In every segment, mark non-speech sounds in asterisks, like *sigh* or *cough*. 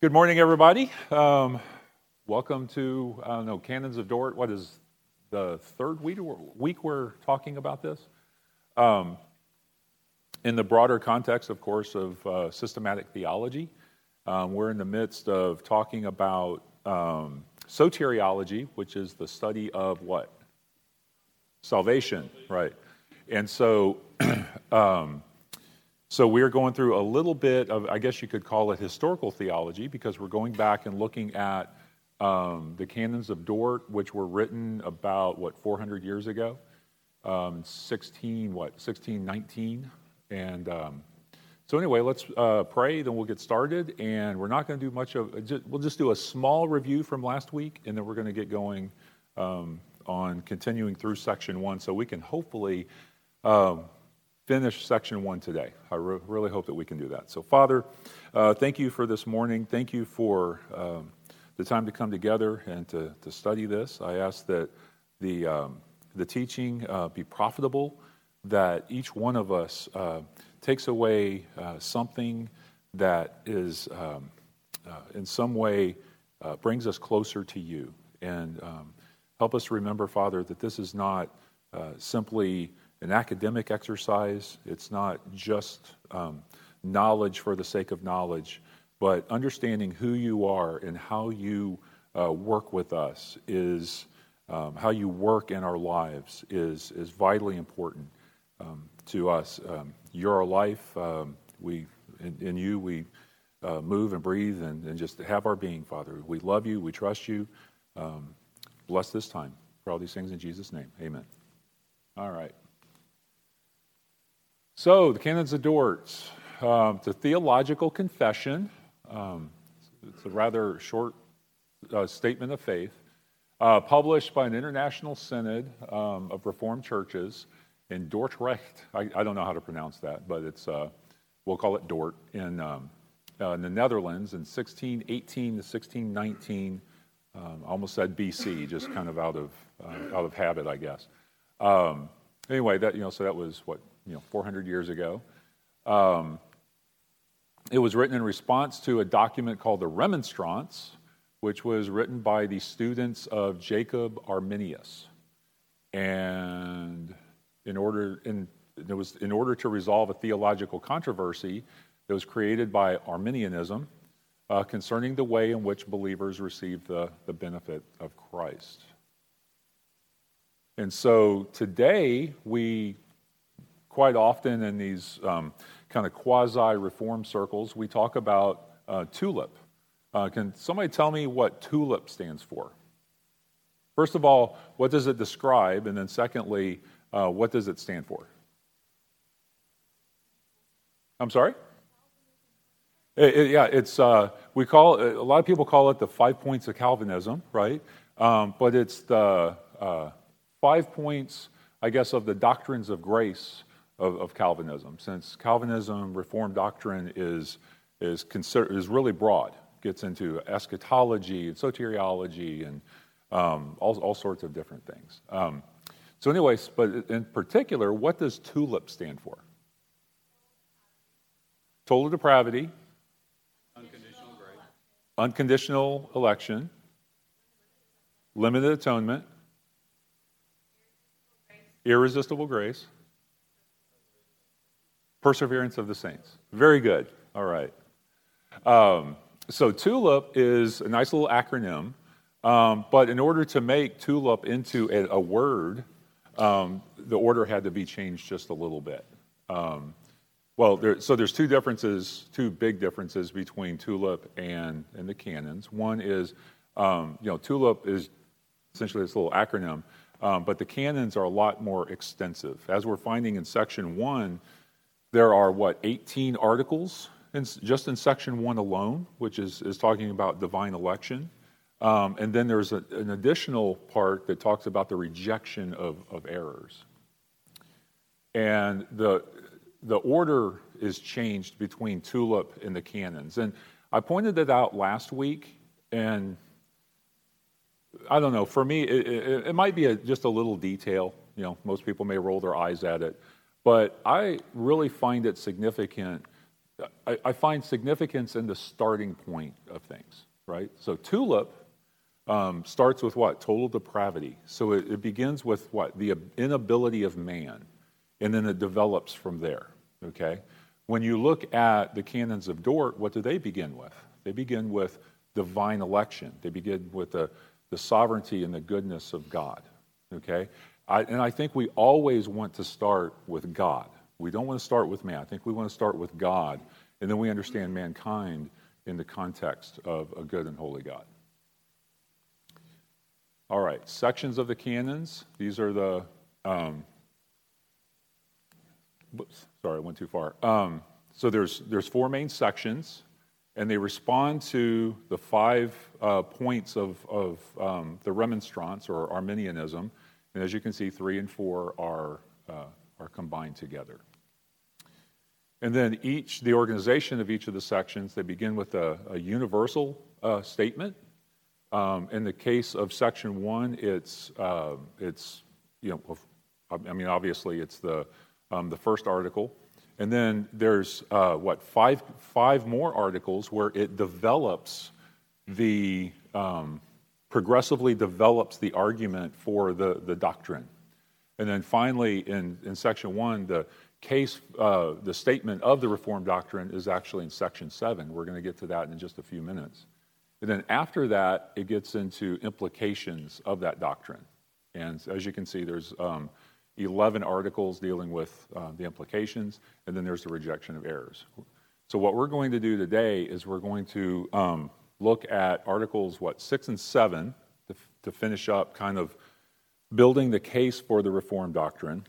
Good morning, everybody. Um, welcome to, I don't know, Canons of Dort. What is the third week, we're talking about this? Um, in the broader context, of course, of uh, systematic theology, um, we're in the midst of talking about um, soteriology, which is the study of what? Salvation, right. And so, *clears throat* so we're going through a little bit of, I guess you could call it historical theology, because we're going back and looking at um, the canons of Dort, which were written about what 400 years ago, um, 16 what 1619, and um, so anyway, let's uh, pray, then we'll get started, and we're not going to do much of. Just, we'll just do a small review from last week, and then we're going to get going um, on continuing through section one, so we can hopefully. Um, finish section one today. I re- really hope that we can do that. So, Father, uh, thank you for this morning. Thank you for um, the time to come together and to, to study this. I ask that the, um, the teaching uh, be profitable, that each one of us uh, takes away uh, something that is um, uh, in some way uh, brings us closer to you. And um, help us remember, Father, that this is not simply an academic exercise. It's not just um, knowledge for the sake of knowledge, but understanding who you are and how you uh, work with us is um, how you work in our lives is is vitally important um, to us. Um, you're our life. Um, we in, in, you we uh, move and breathe and, and, just have our being, Father. We love you. We trust you. Um, bless this time for all these things in Jesus' name. Amen. All right. So, the Canons of Dort. Um, it's a theological confession. Um, it's a rather short uh, statement of faith, uh, published by an international synod um, of Reformed churches in Dortrecht. I, I, don't know how to pronounce that, but it's uh, we'll call it Dort in, um, uh, in the Netherlands in 1618 to 1619. Um, almost said BC, just kind of out of uh, out of habit, I guess. Um, anyway, that you know, so that was what you know, 400 years ago. Um, it was written in response to a document called the Remonstrance, which was written by the students of Jacob Arminius. And in order, in, it was in order to resolve a theological controversy that was created by Arminianism uh, concerning the way in which believers receive the, the benefit of Christ. And so today we quite often in these um, kind of quasi reform circles, we talk about uh, TULIP. Uh, can somebody tell me what TULIP stands for? First of all, what does it describe? And then, secondly, uh, what does it stand for? I'm sorry? It, it, yeah, it's, uh, we call a lot of people call it the five points of Calvinism, right? Um, but it's the uh, five points, I guess, of the doctrines of grace of, of Calvinism, since Calvinism, Reformed doctrine is, is, consider, is really broad, gets into eschatology and soteriology and um, all, all sorts of different things. Um, so, anyways, but in particular, what does TULIP stand for? Total depravity, unconditional grace, unconditional election, limited atonement, irresistible grace, Perseverance of the saints. Very good. All right. Um, so TULIP is a nice little acronym, um, but in order to make TULIP into a, a word, um, the order had to be changed just a little bit. Um, well, there, so there's two differences, two big differences between TULIP and, and the canons. One is, um, you know, TULIP is essentially this little acronym, um, but the canons are a lot more extensive. As we're finding in section one, there are, what, 18 articles in, just in section one alone, which is, is talking about divine election. Um, and then there's a, an additional part that talks about the rejection of, of errors. And the, the order is changed between TULIP and the canons. And I pointed it out last week, and I don't know, for me, it, it, it might be a, just a little detail. You know, most people may roll their eyes at it. But I really find it significant I, I find significance in the starting point of things, right? So tulip um, starts with what? Total depravity. So it, it begins with what? The inability of man, and then it develops from there, okay? When you look at the canons of Dort, what do they begin with? They begin with divine election. They begin with the, the sovereignty and the goodness of God, okay? I, and I think we always want to start with God. We don't want to start with man. I think we want to start with God, and then we understand mankind in the context of a good and holy God. All right, sections of the canons. These are the. Um, sorry, I went too far. Um, so there's there's four main sections, and they respond to the five uh, points of of um, the Remonstrance or Arminianism and as you can see, three and four are, uh, are combined together. And then each, the organization of each of the sections, they begin with a, a universal uh, statement. Um, in the case of section one, it's, uh, it's you know, I mean, obviously it's the, um, the first article. And then there's, uh, what, five, five more articles where it develops the, um, progressively develops the argument for the, the doctrine. And then finally, in, in section one, the case, uh, the statement of the Reformed doctrine is actually in section seven. We're going to get to that in just a few minutes. And then after that, it gets into implications of that doctrine. And as you can see, there's um, 11 articles dealing with uh, the implications, and then there's the rejection of errors. So, what we're going to do today is we're going to um, look at articles, what, six and seven, to, to finish up kind of building the case for the Reformed doctrine.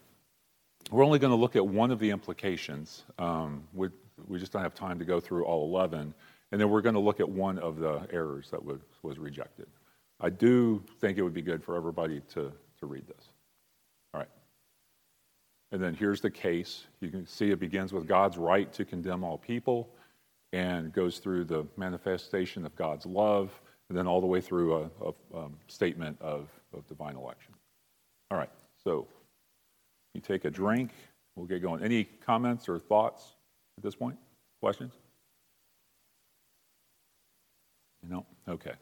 We're only going to look at one of the implications. Um, we, we just don't have time to go through all 11. And then we're going to look at one of the errors that was, was rejected. I do think it would be good for everybody to, to read this. All right. And then here's the case. You can see it begins with God's right to condemn all people and goes through the manifestation of God's love, and then all the way through a, a um, statement of, of divine election. All right, so you take a drink. We'll get going. Any comments or thoughts at this point? Questions? Know? Okay.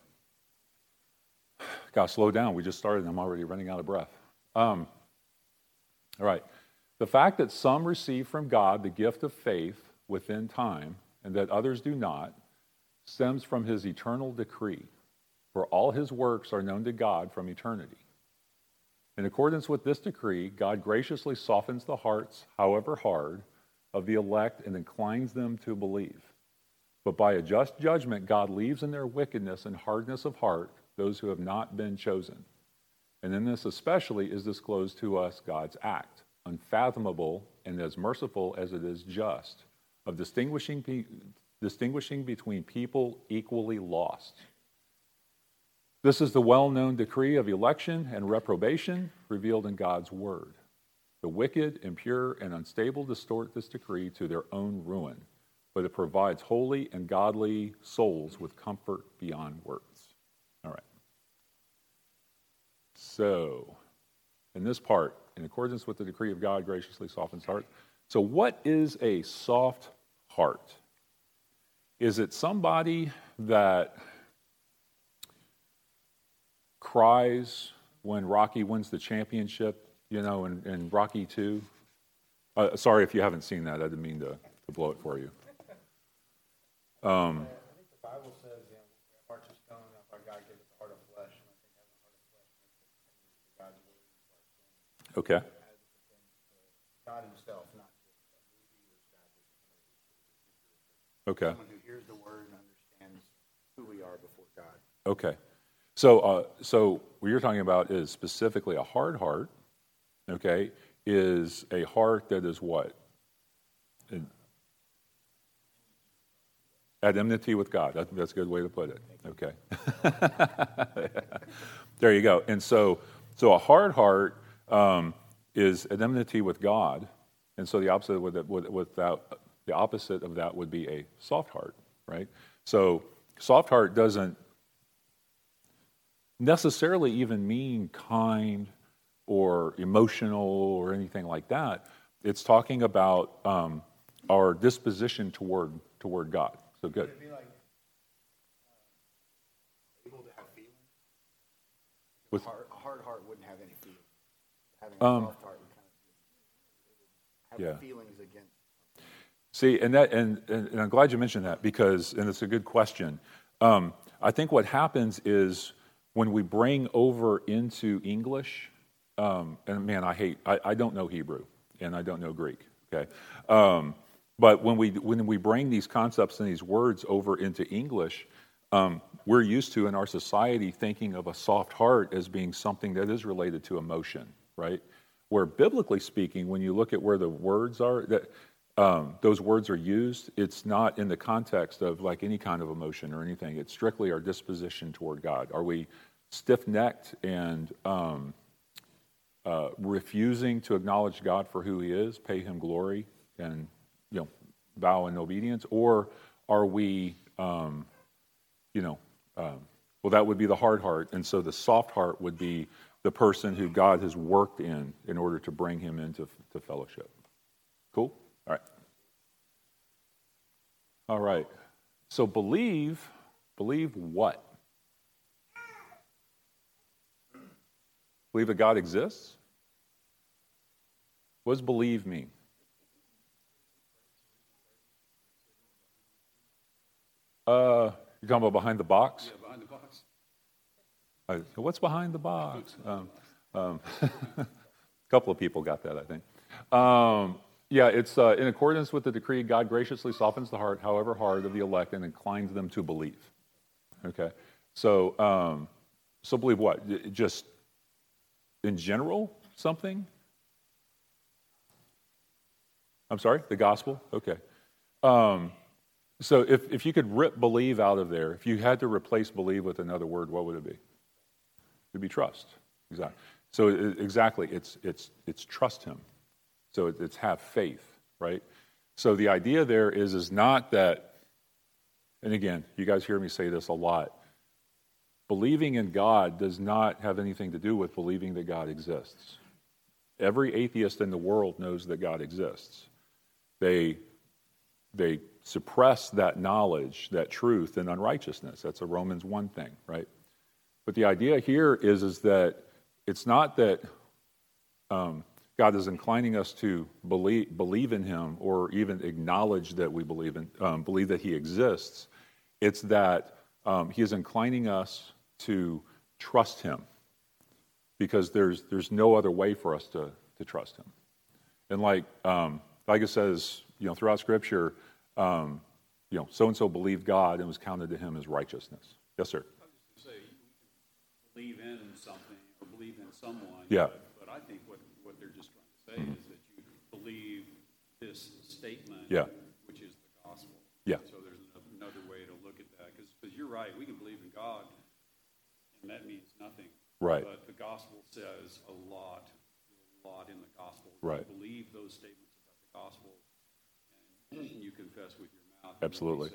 Gotta slow down. We just started and I'm already running out of breath. Um, all right. The fact that some receive from God the gift of faith within time and that others do not, stems from his eternal decree, for all his works are known to God from eternity. In accordance with this decree, God graciously softens the hearts, however hard, of the elect and inclines them to believe. But by a just judgment, God leaves in their wickedness and hardness of heart those who have not been chosen. And in this especially is disclosed to us God's act, unfathomable and as merciful as it is just of distinguishing, distinguishing between people equally lost. This is the well known decree of election and reprobation revealed in God's word. The wicked, impure, and unstable distort this decree to their own ruin, but it provides holy and godly souls with comfort beyond words. All right. So, in this part, in accordance with the decree of God, graciously softens heart. So, what is a soft heart? Is it somebody that cries when Rocky wins the championship, you know, in, in Rocky 2? Uh, sorry if you haven't seen that. I didn't mean to, to blow it for you. Um, Okay. God himself, not Okay. Someone who hears the word and understands who we are before God. Okay. So, uh, so what you're talking about is specifically a hard heart. Okay, is a heart that is what? At enmity with God. That, that's a good way to put it. Okay. *laughs* there you go. And so, so a hard heart um, is at enmity with God, and so the opposite with, with, without the opposite of that would be a soft heart, right? So, soft heart doesn't necessarily even mean kind or emotional or anything like that. It's talking about um, our disposition toward toward God. So good. Would be like uh, able to have feelings? With- a, hard, a hard heart wouldn't have any feelings. Having Um, a soft heart would kind of have Yeah. feelings against. See, and that, and, and, I'm glad you mentioned that because, and it's a good question. Um, I think what happens is when we bring over into English, um, and man, I hate, I, I don't know Hebrew and I don't know Greek. Okay, um, but when we when we bring these concepts and these words over into English, um, we're used to in our society thinking of a soft heart as being something that is related to emotion, right? Where biblically speaking, when you look at where the words are, that um, those words are used, it's not in the context of like any kind of emotion or anything. It's strictly our disposition toward God. Are we stiff necked and um, uh, refusing to acknowledge God for who He is, pay Him glory, and you know, bow in obedience, or are we, um, you know, um, well, that would be the hard heart, and so the soft heart would be the person who God has worked in in order to bring him into to fellowship. Cool. All right. All right. So believe, believe what? Believe that God exists? What does believe mean? Uh, you're talking about behind the box? Yeah, behind the box. Uh, what's behind the box? Um, um, *laughs* a couple of people got that, I think. Um, yeah, it's uh, in accordance with the decree, God graciously softens the heart, however hard, of the elect and inclines them to believe. Okay, so um, so believe what? Just in general, something? I'm sorry, the gospel. Okay. Um, so if if you could rip believe out of there, if you had to replace believe with another word, what would it be? It'd be trust. Exactly. So it, exactly, it's it's it's trust Him. So it's have faith, right? So the idea there is is not that, and again, you guys hear me say this a lot. Believing in God does not have anything to do with believing that God exists. Every atheist in the world knows that God exists. They they suppress that knowledge, that truth, in unrighteousness. That's a Romans 1 thing, right? But the idea here is, is that it's not that um, God is inclining us to believe, believe in Him or even acknowledge that we believe, in, um, believe that He exists. It's that um, He is inclining us to trust Him because there's, there's no other way for us to, to trust Him. And like, um, like it says, you know, throughout Scripture, um, you know, so and so believed God and was counted to him as righteousness. Yes, sir. I was just going to say, believe in something or believe in someone. Yeah. But, but I think what, what they're just trying to say is that you believe this statement, Yeah. which is the gospel. Yeah. So there's another way to look at that. Because you're right, we can believe in God, and that means nothing. Right. But the gospel says a lot, a lot in the gospel. Right. You believe those statements about the gospel, and *clears throat* you confess with your mouth. Absolutely.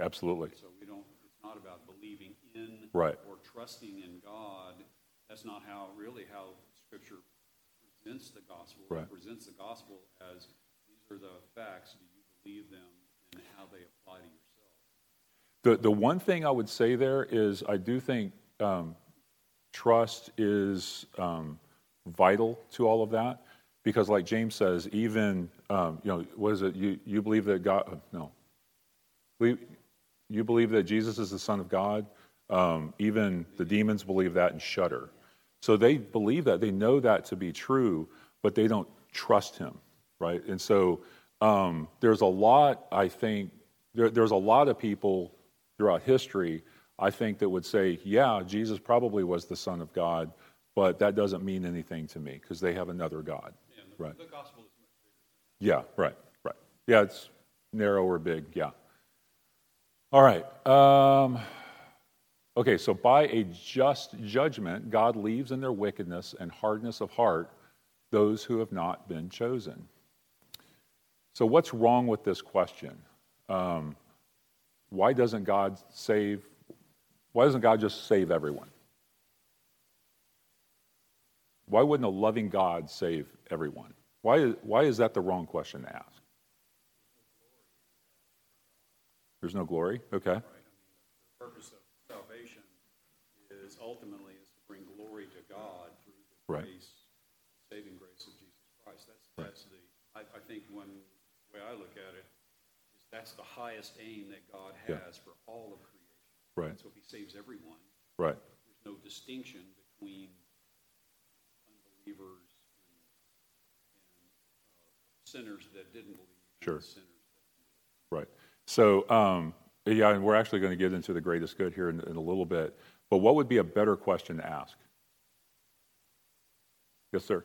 Absolutely. So we don't, it's not about believing in Right. or trusting in God. That's not how, really how Scripture presents the gospel. Right. Presents the gospel as these are the facts. Do you believe them and how they apply to yourself? The, the one thing I would say there is I do think um, trust is um, vital to all of that because, like James says, even, um, you know, what is it? You, you believe that God, no. We, you believe that Jesus is the Son of God. Um, even the demons believe that and shudder. So they believe that. They know that to be true, but they don't trust him, right? And so um, there's a lot, I think, there, there's a lot of people throughout history, I think, that would say, yeah, Jesus probably was the Son of God, but that doesn't mean anything to me because they have another God. And the, Right. the gospel is much bigger. Yeah, right, right. Yeah, it's narrow or big, yeah. All right. Um, okay, so by a just judgment, God leaves in their wickedness and hardness of heart those who have not been chosen. So, what's wrong with this question? Um, why doesn't God save? Why doesn't God just save everyone? Why wouldn't a loving God save everyone? Why, is, why is that the wrong question to ask? There's no glory. Okay. Right. I mean, the purpose of salvation is ultimately is to bring glory to God through the Right. grace, saving grace of Jesus Christ. That's Right. that's the. I, I think one way I look at it is that's the highest aim that God Yeah. has for all of creation. Right. And so if He saves everyone, Right. there's no distinction between unbelievers and, and uh, sinners that didn't believe Sure. Right. So, um, yeah, and we're actually going to get into the greatest good here in, in a little bit. But what would be a better question to ask? Yes, sir.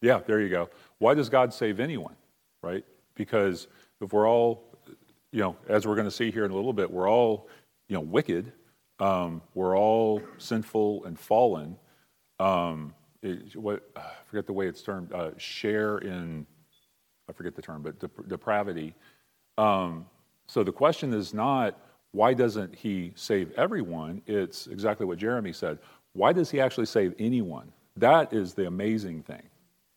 Yeah, there you go. Why does God save anyone? Right? Because if we're all, you know, as we're going to see here in a little bit, we're all, you know, wicked. Um, we're all sinful and fallen. Um, it, what I forget the way it's termed. Uh, share in, I forget the term, but dep- depravity. Um, so the question is not why doesn't he save everyone? It's exactly what Jeremy said. Why does he actually save anyone? That is the amazing thing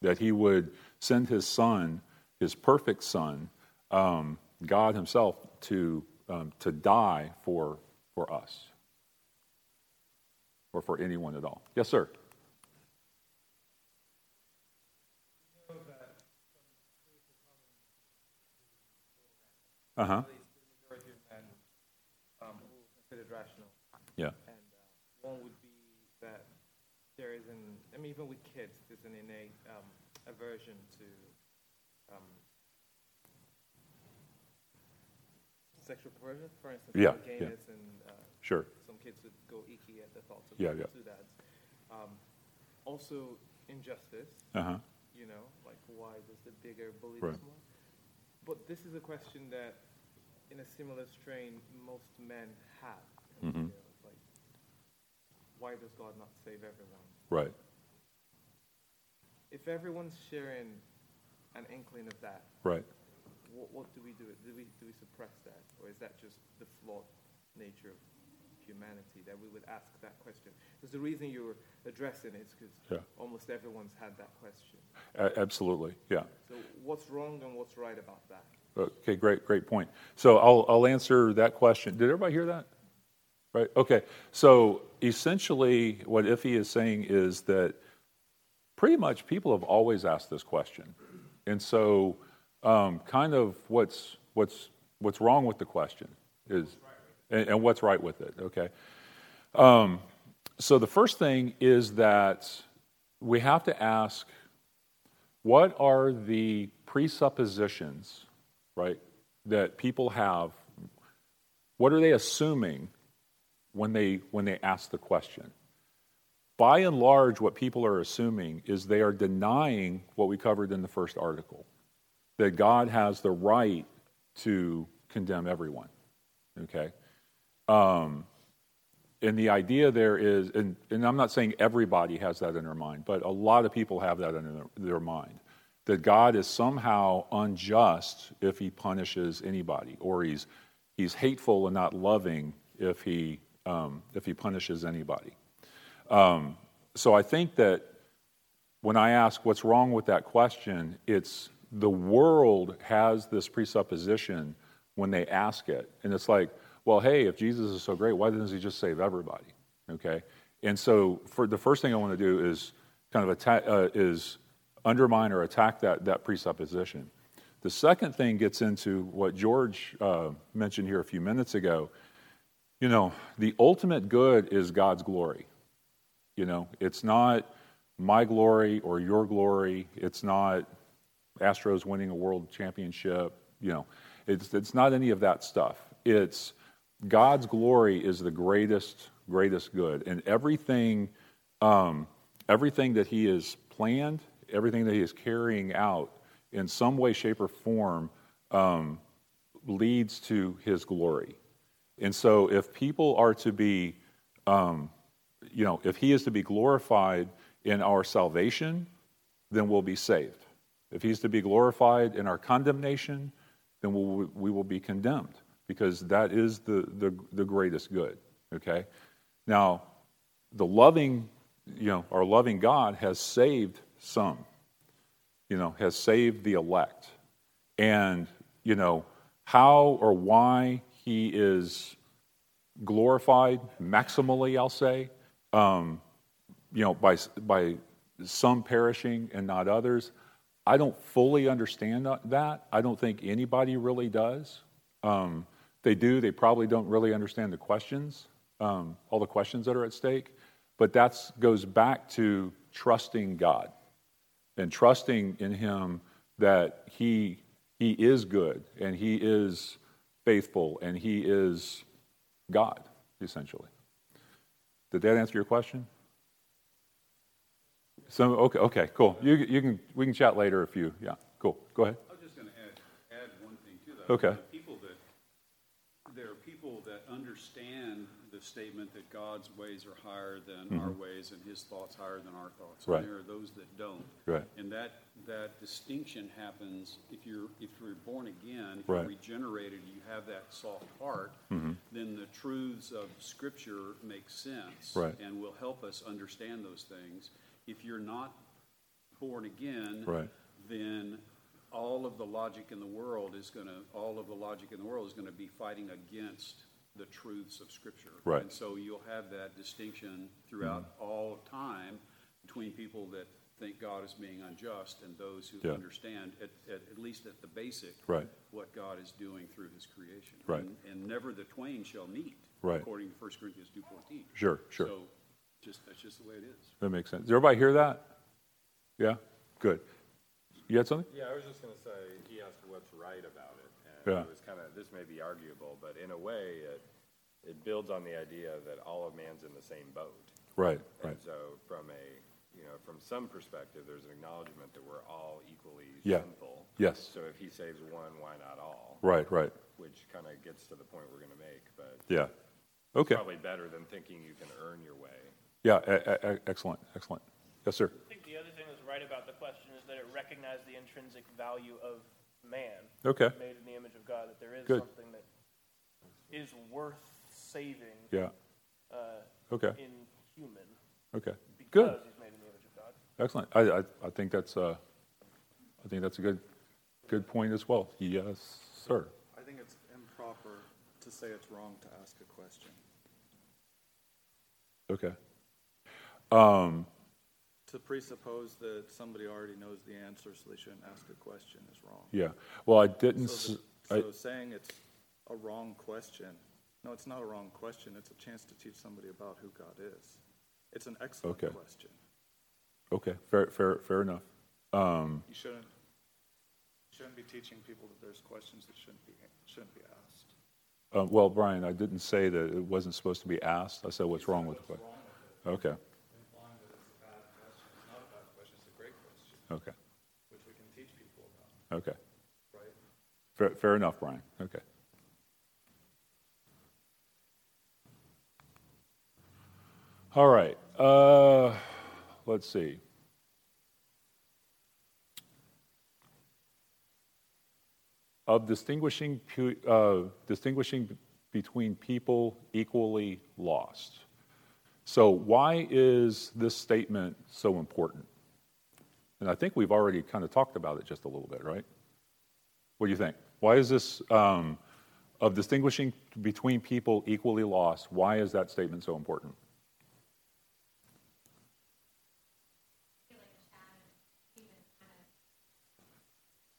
that he would send his son, his perfect son, um, God himself, to, um, to die for, for us or for anyone at all. Yes, sir. Uh huh. at least the majority of men um, who are considered rational. Yeah. And uh, one would be that there is an, I mean, even with kids, there's an innate um, aversion to um, sexual perversion, for instance, Yeah, yeah. and uh, Sure. some kids would go icky at the thoughts of Yeah, yeah, yeah. two dads. Um, also, injustice, Uh huh. you know, like why does the bigger bully Right. the small? But this is a question that, in a similar strain, most men have. Mhm. You know, like, why does God not save everyone? Right. If everyone's sharing an inkling of that, Right. what, what do we do? Do we do we suppress that, or is that just the flawed nature of humanity that we would ask that question? Because the reason you're addressing it is because Yeah. almost everyone's had that question. A- absolutely. Yeah. So what's wrong and what's right about that? Okay, great, great point. So I'll, I'll answer that question. Did everybody hear that? Right? Okay. So essentially, what Iffy is saying is that pretty much people have always asked this question. And so, um, kind of what's, what's, what's wrong with the question is, and, and what's right with it, okay? Um, so the first thing is that we have to ask what are the presuppositions, right, that people have? What are they assuming when they, when they ask the question? By and large, what people are assuming is they are denying what we covered in the first article that God has the right to condemn everyone. Okay? Um, and the idea there is, and, and I'm not saying everybody has that in their mind, but a lot of people have that in their, their mind that God is somehow unjust if he punishes anybody, or he's, he's hateful and not loving if he, um, if he punishes anybody. Um, so I think that when I ask what's wrong with that question, it's the world has this presupposition when they ask it. And it's like, well, hey, if Jesus is so great, why doesn't he just save everybody? Okay? And so for the first thing I want to do is kind of attack, uh, is undermine or attack that, that presupposition. The second thing gets into what George uh, mentioned here a few minutes ago. You know, the ultimate good is God's glory. You know, it's not my glory or your glory. It's not Astros winning a world championship. You know, it's, it's not any of that stuff. It's God's glory is the greatest, greatest good. And everything, um, everything that He has planned, everything that He is carrying out in some way, shape, or form um, leads to His glory. And so if people are to be, um, you know, if He is to be glorified in our salvation, then we'll be saved. If He's to be glorified in our condemnation, then we'll, we will be condemned because that is the, the, the greatest good. Okay? Now, the loving, you know, our loving God has saved some, you know, has saved the elect. And you know, how or why he is glorified maximally, I'll say, um, you know, by, by some perishing and not others. I don't fully understand that. I don't think anybody really does. Um, they do, they probably don't really understand the questions, um, all the questions that are at stake. But that goes back to trusting God and trusting in Him that He, he is good and He is faithful and He is God, essentially. Did that answer your question? So okay, okay, cool. You, you can we can chat later if you yeah, cool. Go ahead. I was just going to add add one thing to that. Okay. The people that there are people that understand the statement that God's ways are higher than our ways and His thoughts higher than our thoughts. Mm-hmm. Right. And there are those that don't. Right. And that that distinction happens if you're if you're born again, if Right. Mm-hmm. you're regenerated, you have that soft heart. Then the truths of Scripture make sense Right. and will help us understand those things. If you're not born again, Right. then all of the logic in the world is going to all of the logic in the world is going to be fighting against the truths of Scripture. Right. Mm-hmm. And so you'll have that distinction throughout all of time between people that think God is being unjust and those who Yeah. understand, at, at, at least at the basic, Right. what God is doing through His creation. Right. And, and never the twain shall meet, Right. according to 1 Corinthians two fourteen. Sure, sure. So, just that's just the way it is. That makes sense. Does everybody hear that? Yeah? Good. You had something? Yeah, I was just going to say, he asked what's right about it. And Yeah. it was kind of, this may be arguable, but in a way, it, it builds on the idea that all of man's in the same boat. Right, right. So from a, you know, from some perspective, there's an acknowledgement that we're all equally Yeah. sinful. Yes. So if he saves one, why not all? Right, right. Which kind of gets to the point we're going to make, but Yeah. Okay. probably better than thinking you can earn your way. Yeah, e- e- excellent, excellent. Yes, sir. I think the other thing that's right about the question is that it recognized the intrinsic value of man, Okay. made in the image of God, that there is Good. something that is worth saving Yeah. uh, Okay. in human Okay. because Good. he's made in the image of God. Excellent. I, I, I think that's uh, I think that's a good good point as well. Yes, sir. I think it's improper to say it's wrong to ask a question. Okay. Um, To presuppose that somebody already knows the answer, so they shouldn't ask a question, is wrong. yeah. Well, I didn't. So, s- the- I- so saying it's a wrong question, no, it's not a wrong question. It's a chance to teach somebody about who God is. It's an excellent Okay. question. okay. Fair, fair, fair enough. Um, You shouldn't shouldn't be teaching people that there's questions that shouldn't be shouldn't be asked. uh, well, Brian, I didn't say that it wasn't supposed to be asked. I said what's wrong with the question. Okay. Implying that it's a bad question. It's not a bad question. It's a great question, Okay. which we can teach people about, Okay. right? Fair, fair enough, Brian. Okay. All right. Uh, let's see. Of distinguishing, uh, distinguishing between people equally lost. So, why is this statement so important? And I think we've already kind of talked about it just a little bit, right? What do you think? Why is this um, of distinguishing between people equally lost? Why is that statement so important? feel like Chad even kind of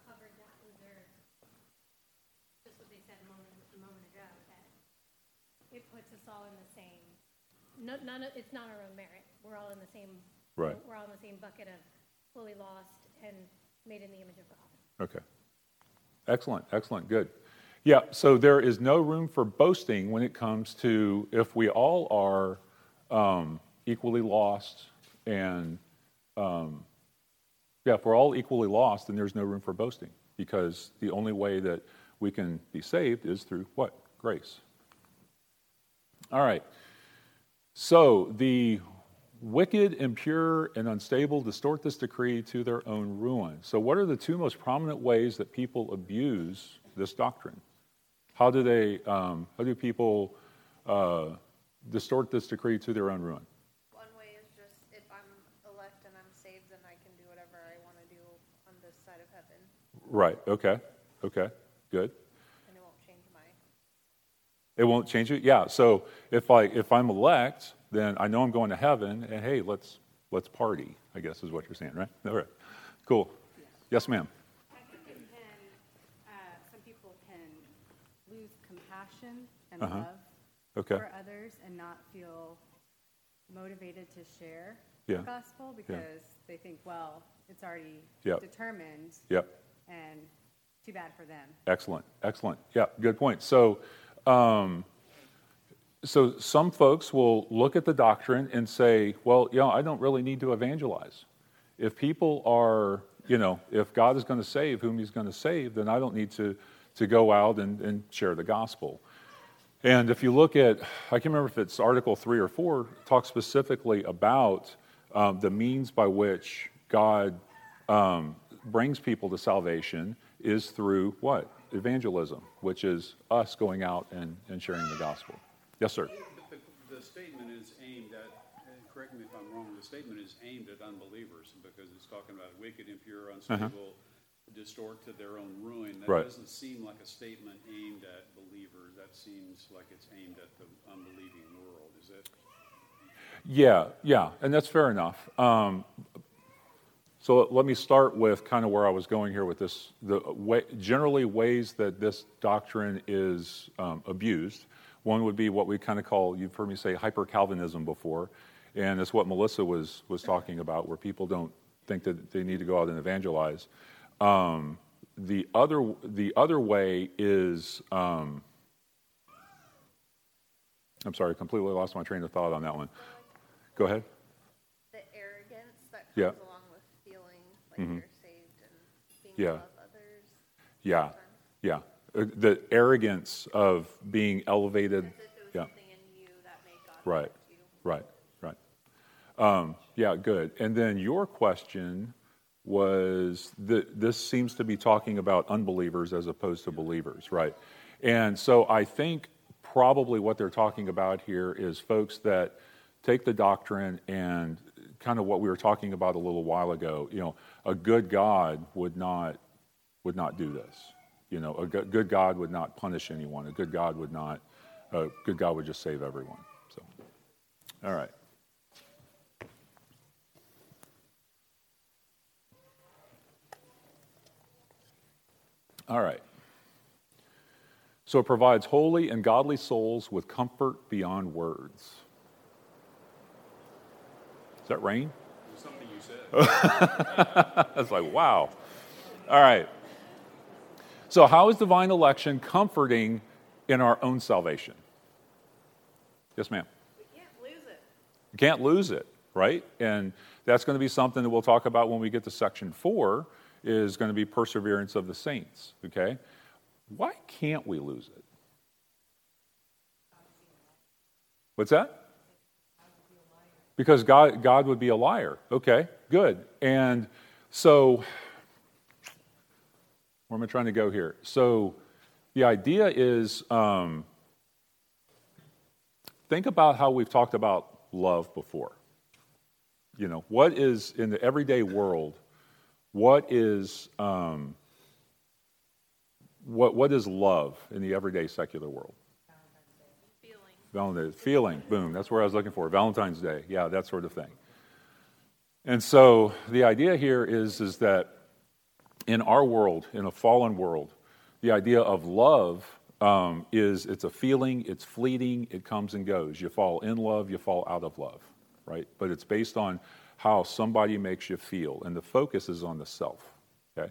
covered that with their, just what they said a moment, a moment ago, that it puts us all in the same, no, none of, it's not our own merit. We're all in the same, Right. we're all in the same bucket of fully lost and made in the image of God. Okay. Excellent, excellent, good. Yeah, so there is no room for boasting when it comes to if we all are um, equally lost and, um, yeah, if we're all equally lost, then there's no room for boasting because the only way that we can be saved is through what? Grace. All right. So the wicked, impure, and unstable distort this decree to their own ruin. So, what are the two most prominent ways that people abuse this doctrine? How do they? Um, how do people uh, distort this decree to their own ruin? One way is just if I'm elect and I'm saved, then I can do whatever I want to do on this side of heaven. Right. Okay. Okay. Good. And it won't change my, It won't change it. Yeah. So if I if I'm elect, then I know I'm going to heaven, and hey, let's let's party. I guess is what you're saying, right? All right. Cool. Yes, ma'am. I think it can, uh, some people can lose compassion and Uh-huh. love Okay. for others and not feel motivated to share Yeah. the gospel because they think, well, it's already Yep. determined Yep. and too bad for them. Excellent, excellent. Yeah, good point. So, um, so some folks will look at the doctrine and say, well, you know, I don't really need to evangelize. If people are, you know, if God is going to save whom He's going to save, then I don't need to to go out and, and share the gospel. And if you look at, I can't remember if it's Article 3 or 4, talks specifically about um, the means by which God um, brings people to salvation is through what? Evangelism, which is us going out and, and sharing the gospel. Yes, sir. The, the, statement is aimed at, correct me if I'm wrong, the statement is aimed at unbelievers because it's talking about wicked, impure, unstable, distort to their own ruin. That Uh-huh. Right. doesn't seem like a statement aimed at believers. That seems like it's aimed at the unbelieving world. Is it? Yeah, yeah, and that's fair enough. Um, so let me start with kind of where I was going here with this. The way, generally ways that this doctrine is um, abused. One would be what we kind of call, you've heard me say hyper Calvinism before, and it's what Melissa was was talking about, where people don't think that they need to go out and evangelize. Um, the other the other way is, um, I'm sorry, I completely lost my train of thought on that one. Go ahead. the arrogance that comes Yeah. along with feeling like Mhm. you're saved and being Yeah. above others. Yeah, yeah. Uh, The arrogance of being elevated. As if there was Yeah, something in you that made God right, you. right, right. Um, yeah, good. And then your question was that this seems to be talking about unbelievers as opposed to believers, right? And so I think probably what they're talking about here is folks that take the doctrine and kind of what we were talking about a little while ago. You know, a good God would not would not do this. You know, a good God would not punish anyone. A good God would not. A good God would just save everyone. So, all right. All right. So it provides holy and godly souls with comfort beyond words. Is that rain? Something you said. *laughs* That's like, wow. All right. So, how is divine election comforting in our own salvation? Yes, ma'am. We can't lose it. You can't lose it, right? And that's going to be something that we'll talk about when we get to section four, is going to be perseverance of the saints, okay? Why can't we lose it? What's that? Because God, God would be a liar. Okay, good. And so, where am I trying to go here? So, the idea is um, think about how we've talked about love before. You know, what is in the everyday world, what is, um, what, what is love in the everyday secular world? Valentine's Day. feeling, boom, that's where I was looking for. Valentine's Day, yeah, that sort of thing. And so the idea here is, is that in our world, in a fallen world, the idea of love um, is it's a feeling, it's fleeting, it comes and goes. You fall in love, you fall out of love, right? But it's based on how somebody makes you feel, and the focus is on the self, okay?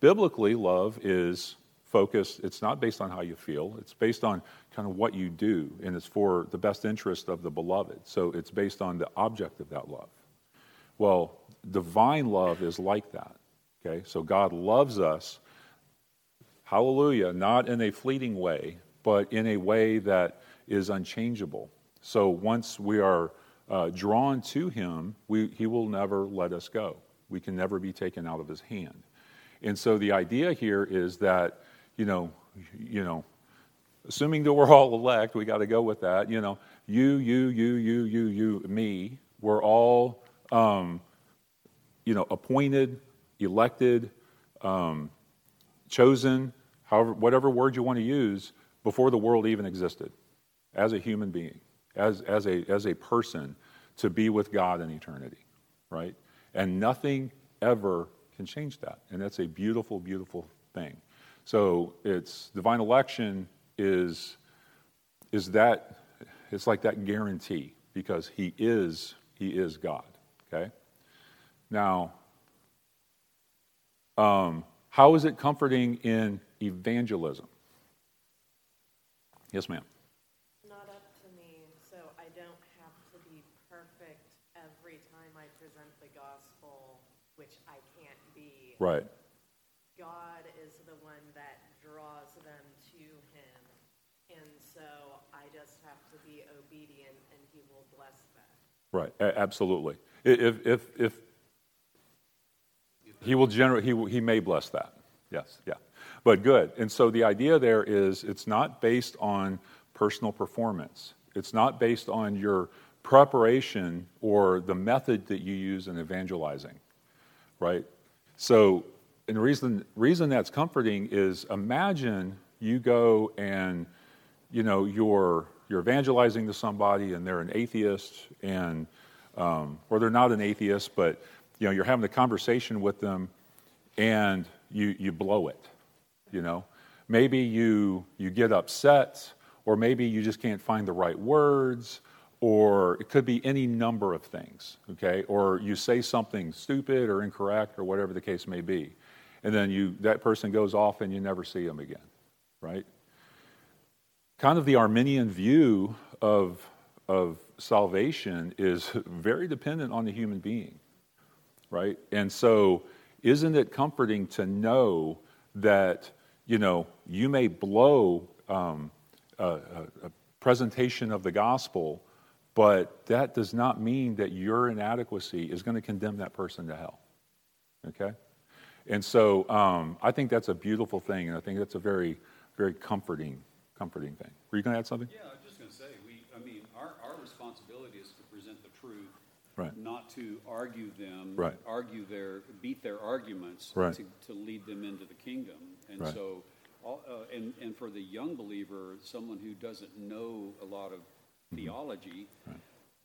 Biblically, love is focused, it's not based on how you feel, it's based on kind of what you do, and it's for the best interest of the beloved. So it's based on the object of that love. Well, divine love is like that. Okay? So God loves us, hallelujah, not in a fleeting way, but in a way that is unchangeable. So once we are uh, drawn to Him, we, He will never let us go. We can never be taken out of His hand. And so the idea here is that, you know, you know, assuming that we're all elect, we got to go with that. You know, you, you, you, you, you, you, me, we're all, um, you know, appointed, elected, um, chosen, however, whatever word you want to use, before the world even existed, as a human being, as, as, a, as a person, to be with God in eternity, right? And nothing ever can change that. And that's a beautiful, beautiful thing. So it's divine election is, is that, it's like that guarantee because he is, he is God, okay? Now, um, how is it comforting in evangelism? Yes, ma'am. Not up to me, so I don't have to be perfect every time I present the gospel, which I can't be. Right. God is the one that draws them to Him, and so I just have to be obedient, and He will bless that. Right. A- absolutely. If, if, if he will generate, he, he may bless that. Yes. Yeah. But good. And so the idea there is it's not based on personal performance. It's not based on your preparation or the method that you use in evangelizing. Right? So, and the reason, reason that's comforting is imagine you go and, you know, you're, you're evangelizing to somebody and they're an atheist and, um, or they're not an atheist, but, you know, you're having a conversation with them and you, you blow it, you know. Maybe you, you get upset or maybe you just can't find the right words or it could be any number of things, okay? Or you say something stupid or incorrect or whatever the case may be. And then you, that person goes off and you never see them again, right? Kind of the Arminian view of, of salvation is *laughs* very dependent on the human being, right? And so, isn't it comforting to know that, you know, you may blow um, a, a, presentation of the gospel, but that does not mean that your inadequacy is going to condemn that person to hell. Okay? And so um, I think that's a beautiful thing, and I think that's a very, very comforting, comforting thing. Were you going to add something? Yeah, I was just going to say, we, I mean, our, our responsibility is to present the truth, Right. not to argue them, Right. argue their, beat their arguments Right. to, to lead them into the kingdom. And Right. so, all, uh, and, and for the young believer, someone who doesn't know a lot of Mm-hmm. theology,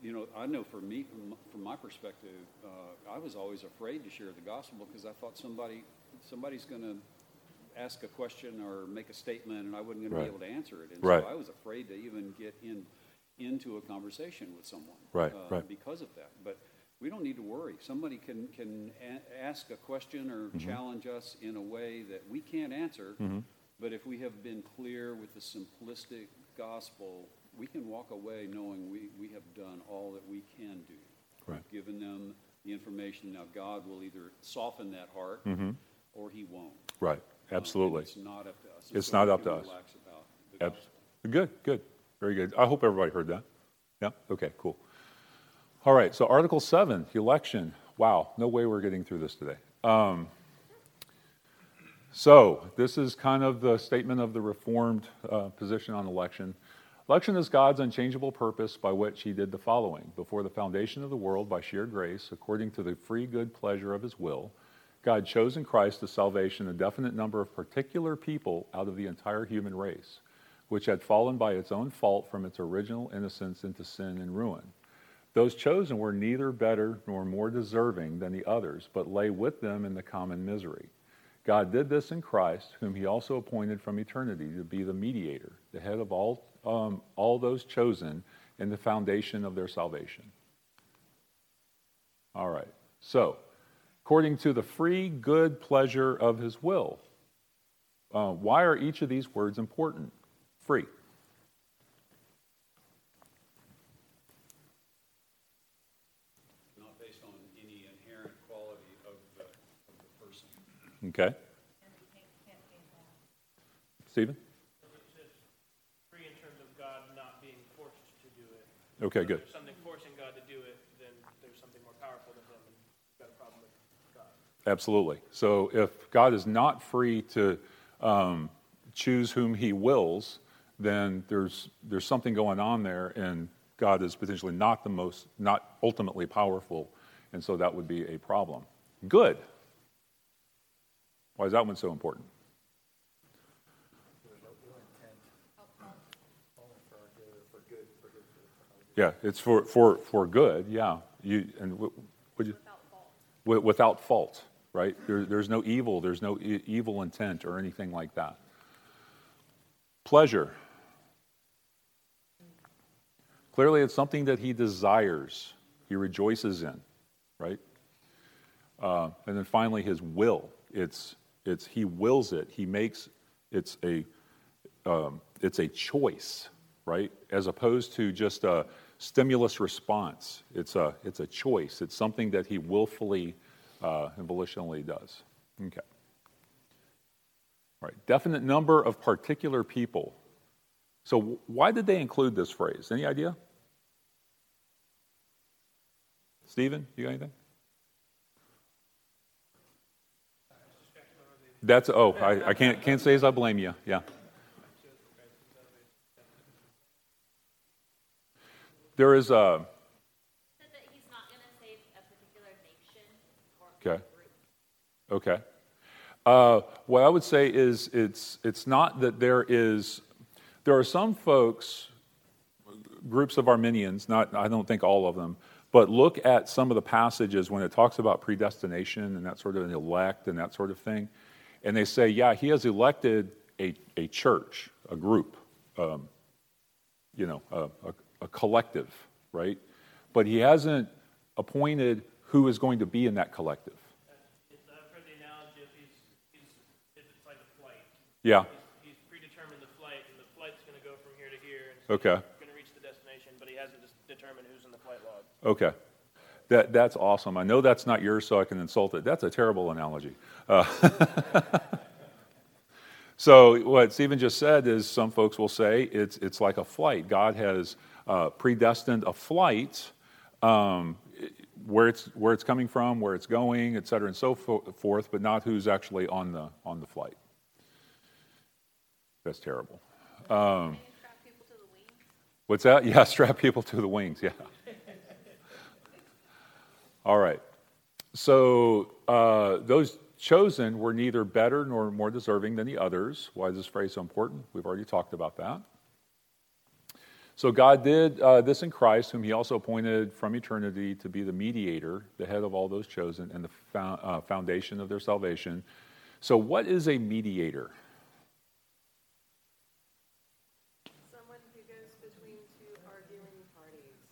you know, I know for me, from, from my perspective, uh, I was always afraid to share the gospel because I thought somebody, somebody's going to ask a question or make a statement, and I wasn't going to be able to answer it. And Right. so I was afraid to even get in into a conversation with someone, Right, uh, right. because of that. But we don't need to worry. Somebody can can a- ask a question or Mm-hmm. challenge us in a way that we can't answer. But if we have been clear with the simplistic gospel, we can walk away knowing we, we have done all that we can do. Right. We've given them the information. Now, God will either soften that heart or He won't. Right. Um, Absolutely. it's not up to us. And It's not up to us. relax about the Abs- Good, good. Very good. I hope everybody heard that. Yeah? Okay, cool. All right, so Article 7, the election. Wow, no way we're getting through this today. Um, so, this is kind of the statement of the Reformed uh, position on election. Election is God's unchangeable purpose by which He did the following. Before the foundation of the world, by sheer grace, according to the free good pleasure of His will, God chose in Christ to salvation a definite number of particular people out of the entire human race, which had fallen by its own fault from its original innocence into sin and ruin. Those chosen were neither better nor more deserving than the others, but lay with them in the common misery. God did this in Christ, whom he also appointed from eternity to be the mediator, the head of all, um, all those chosen and the foundation of their salvation. All right. So, according to the free good pleasure of his will, uh, why are each of these words important? Free. Not based on any inherent quality of the, of the person. Okay. Stephen? Free in terms of God not being forced to do it. Okay, If good. there's something forcing God to do it, then there's something more powerful than him, and you've got a problem with God. Absolutely. So if God is not free to um, choose whom he wills, then there's, there's something going on there, and God is potentially not the most, not ultimately powerful, and so that would be a problem. Good. Why is that one so important? Yeah, it's for, for, for good, yeah. You, and would you? Without fault. without fault, right? There, there's no evil, there's no e- evil intent or anything like that. Pleasure. Clearly, it's something that he desires, he rejoices in, right? Uh, and then finally, his will. It's, it's he wills it. He makes it's a um, it's a choice, right? As opposed to just a stimulus response. It's a it's a choice. It's something that he willfully uh, and volitionally does. Okay. Right. Definite number of particular people. So why did they include this phrase? Any idea? Stephen, you got anything? That's oh, I, I can't can't say as I blame you. Yeah. There is a. Okay. Okay. Uh, what I would say is it's it's not that there is there are some folks groups of Arminians not I don't think all of them but look at some of the passages when it talks about predestination and that sort of an elect and that sort of thing and they say, yeah, he has elected a, a church, a group, um, you know, a, a, a collective, right? But he hasn't appointed who is going to be in that collective. Yeah. He's, he's, predetermined the flight, and the flight's going to go from here to here. And so okay. Going to reach the destination, but he hasn't determined who's in the flight log. Okay. That, that's awesome. I know that's not yours, so I can insult it. That's a terrible analogy. Uh, *laughs* so, what Stephen just said is some folks will say it's, it's like a flight. God has uh, predestined a flight um, where, it's, where it's coming from, where it's going, et cetera, and so forth, but not who's actually on the, on the flight. That's terrible. Um, what's that? *laughs* Yeah, strap people to the wings, yeah. *laughs* All right. So uh, those chosen were neither better nor more deserving than the others. Why is this phrase so important? We've already talked about that. So God did uh, this in Christ, whom He also appointed from eternity to be the mediator, the head of all those chosen, and the fo- uh, foundation of their salvation. So, what is a mediator?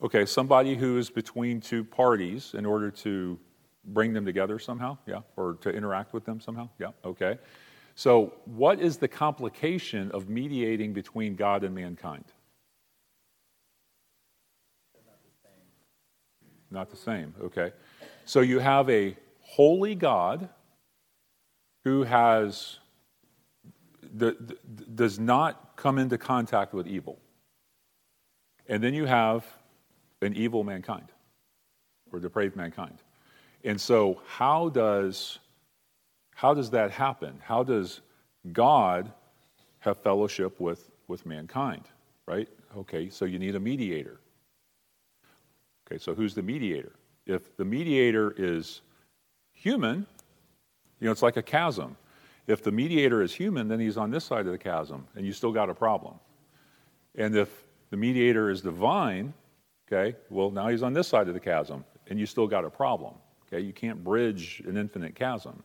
Okay, somebody who is between two parties in order to bring them together somehow, yeah, or to interact with them somehow, yeah, okay. So, what is the complication of mediating between God and mankind? Not the same, okay. So, you have a holy God who has the, the, does not come into contact with evil. And then you have an evil mankind or depraved mankind. And so, how does, how does that happen? How does God have fellowship with, with mankind, right? Okay, so you need a mediator. Okay, so who's the mediator? If the mediator is human, you know, it's like a chasm. If the mediator is human, then he's on this side of the chasm, and you still got a problem. And if the mediator is divine, Okay, well, now he's on this side of the chasm, and you still got a problem. Okay, you can't bridge an infinite chasm.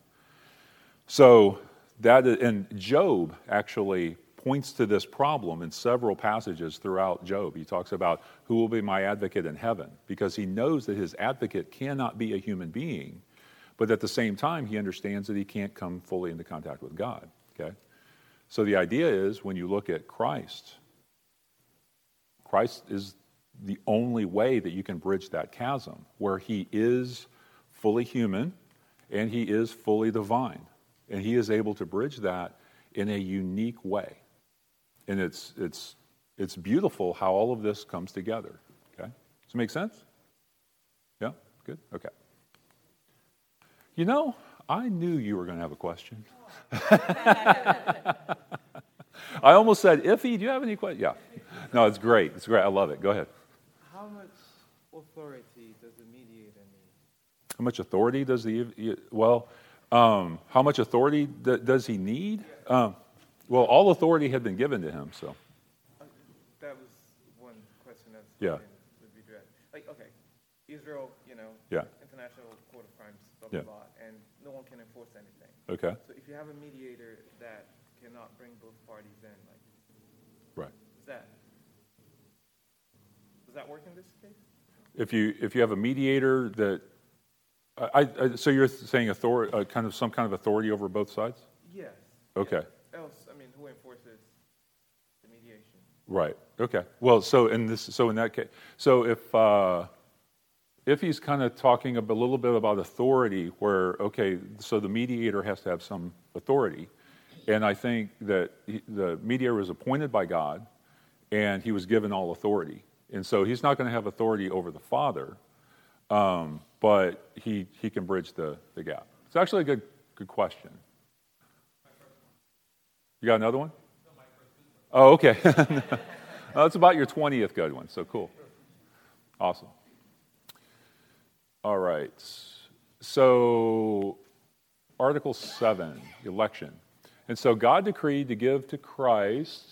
So, that, and Job actually points to this problem in several passages throughout Job. He talks about who will be my advocate in heaven because he knows that his advocate cannot be a human being, but at the same time, he understands that he can't come fully into contact with God. Okay? So the idea is when you look at Christ, Christ is the only way that you can bridge that chasm, where he is fully human and he is fully divine. And he is able to bridge that in a unique way. And it's, it's, it's beautiful how all of this comes together. Okay? Does it make sense? Yeah? Good? Okay. You know, I knew you were going to have a question. *laughs* *laughs* I almost said, Iffy, do you have any questions? Yeah. No, it's great. It's great. I love it. Go ahead. How much authority does the mediator need? How much authority does the well? Um, how much authority th- does he need? Um, Well, all authority had been given to him, so. That was one question that's Yeah. would be dread. Like, okay, Israel, you know, Yeah. International Court of Crimes, blah Yeah. blah blah, and no one can enforce anything. Okay. So if you have a mediator that cannot bring both parties in, like, Right. is that does that work in this case? If you, if you have a mediator that, I, I, so you're saying authority, uh, kind of some kind of authority over both sides? Yes. Okay. Else, I mean, who enforces the mediation? Right. Okay. Well, so in this, so in that case, so if uh, if he's kind of talking a little bit about authority, where okay, so the mediator has to have some authority, and I think that he, the mediator was appointed by God, and he was given all authority, and so he's not going to have authority over the Father, um, but he he can bridge the the gap. It's actually a good good question. You got another one? Oh, okay. Well, *laughs* That's about your 20th good one, so cool. Awesome. All right. So, Article 7, election. And so God decreed to give to Christ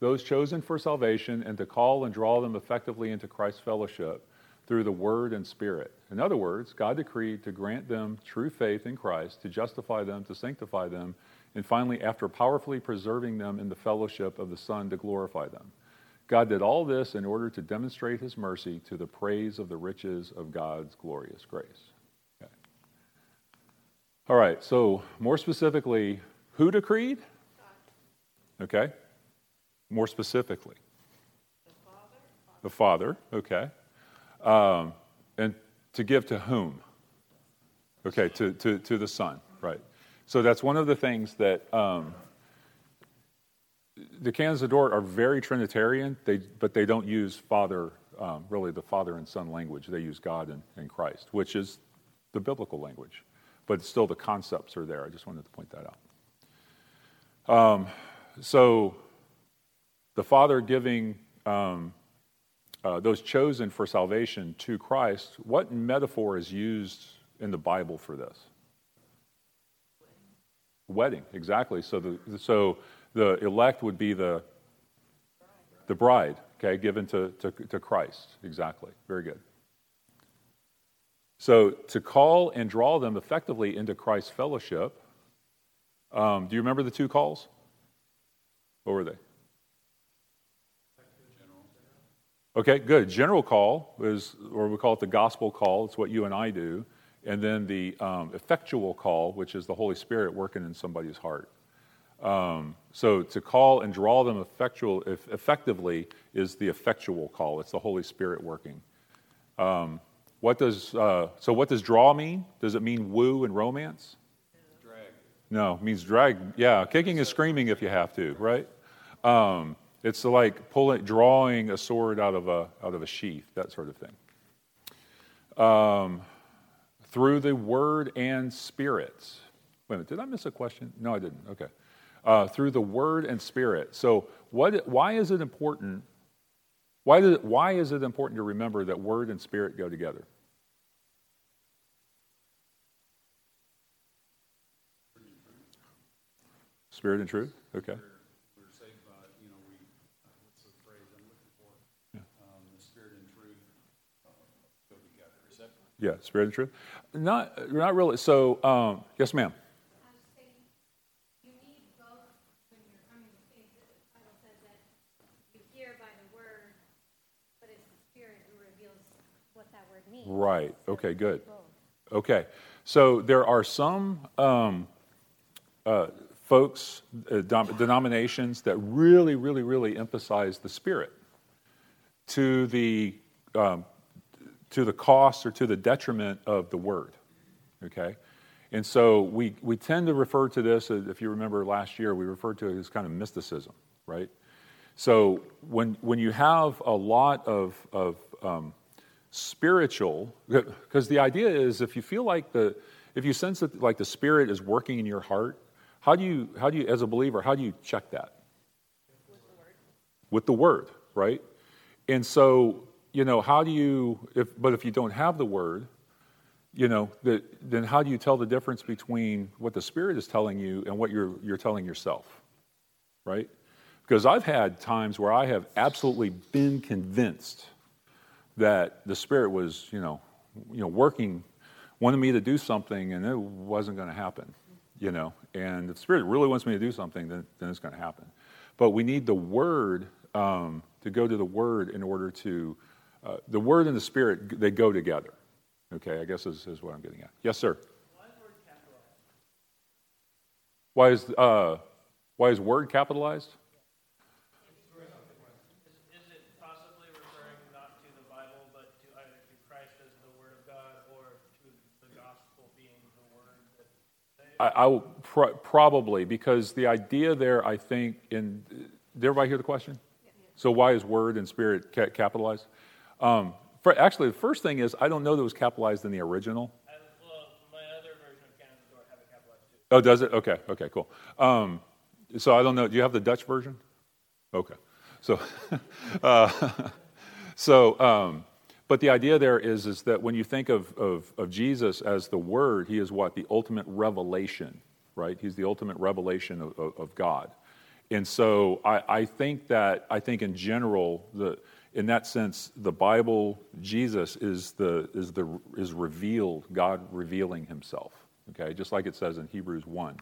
those chosen for salvation and to call and draw them effectively into Christ's fellowship through the Word and Spirit. In other words, God decreed to grant them true faith in Christ, to justify them, to sanctify them, and finally, after powerfully preserving them in the fellowship of the Son, to glorify them. God did all this in order to demonstrate his mercy to the praise of the riches of God's glorious grace. Okay. All right, so more specifically, who decreed? Okay. More specifically, the Father, The Father, okay. Um, and to give to whom? Okay, to, to, to the Son, right. So that's one of the things that um, the Canons of Dort are very Trinitarian, they, but they don't use Father, um, really the Father and Son language. They use God and, and Christ, which is the biblical language. But still, the concepts are there. I just wanted to point that out. Um, so, the Father giving um, uh, those chosen for salvation to Christ, what metaphor is used in the Bible for this? Wedding, exactly. So the so the elect would be the the bride, okay, given to, to, to Christ. Exactly. Very good. So to call and draw them effectively into Christ's fellowship. Um, do you remember the two calls? What were they? Okay, good. General call is, or we call it the gospel call. It's what you and I do. And then the um, effectual call, which is the Holy Spirit working in somebody's heart. Um, so to call and draw them effectual, if effectively is the effectual call. It's the Holy Spirit working. Um, what does uh, so? What does draw mean? Does it mean woo and romance? Drag. No, it means drag. Yeah, kicking and screaming if you have to, right? Um, it's like pulling, drawing a sword out of a out of a sheath, that sort of thing. Um, through the word and spirit. Wait a minute, did I miss a question? No, I didn't. Okay. Uh, through the word and spirit. So, what? Why is it important? Why, did, why is it important to remember that word and spirit go together? Spirit and truth. Okay. We're saved by, you know, we, what's the phrase I'm looking for? Um, the spirit and truth uh, go together. Is that? Yeah, spirit and truth. Not, not really. So, um, yes, ma'am. Right. Okay, good. Okay. So there are some um, uh, folks, uh, dom- denominations that really, really, really emphasize the spirit to the um, to the cost or to the detriment of the word. Okay. And so we, we tend to refer to this, if you remember last year, we referred to it as kind of mysticism, right? So when, when you have a lot of, of um, spiritual, *laughs* because the idea is if you feel like the, if you sense that like the spirit is working in your heart, how do you, how do you, as a believer, how do you check that? With the word, right? And so, you know, how do you, if, but if you don't have the word, you know, the, then how do you tell the difference between what the Spirit is telling you and what you're, you're telling yourself? right? Because I've had times where I have absolutely been convinced that the Spirit was, you know, you know, working, wanted me to do something, and it wasn't going to happen, you know. And if the Spirit really wants me to do something, then, then it's going to happen. But we need the Word um, to go to the Word in order to, uh, the Word and the Spirit, they go together. Okay, I guess is, is what I'm getting at. Yes, sir. Why is, uh, why is Word capitalized? Is it possibly referring not to the Bible, but to either to Christ as the Word of God or to the gospel being the Word that I, I will pro- probably because the idea there, I think, in did everybody hear the question? So why is word and spirit ca- capitalized? Um, for, actually, the first thing is I don't know that it was capitalized in the original. I, well, my other version of Dort have it capitalized too. Oh, does it? Okay, okay, cool. Um, so I don't know. Do you have the Dutch version? Okay. So, *laughs* uh, *laughs* so, um, but the idea there is is that when you think of, of of Jesus as the Word, He is what the ultimate revelation, right? He's the ultimate revelation of, of, of God, and so I, I think that I think in general the in that sense the Bible Jesus is the is the is revealed God revealing Himself. Okay, just like it says in Hebrews one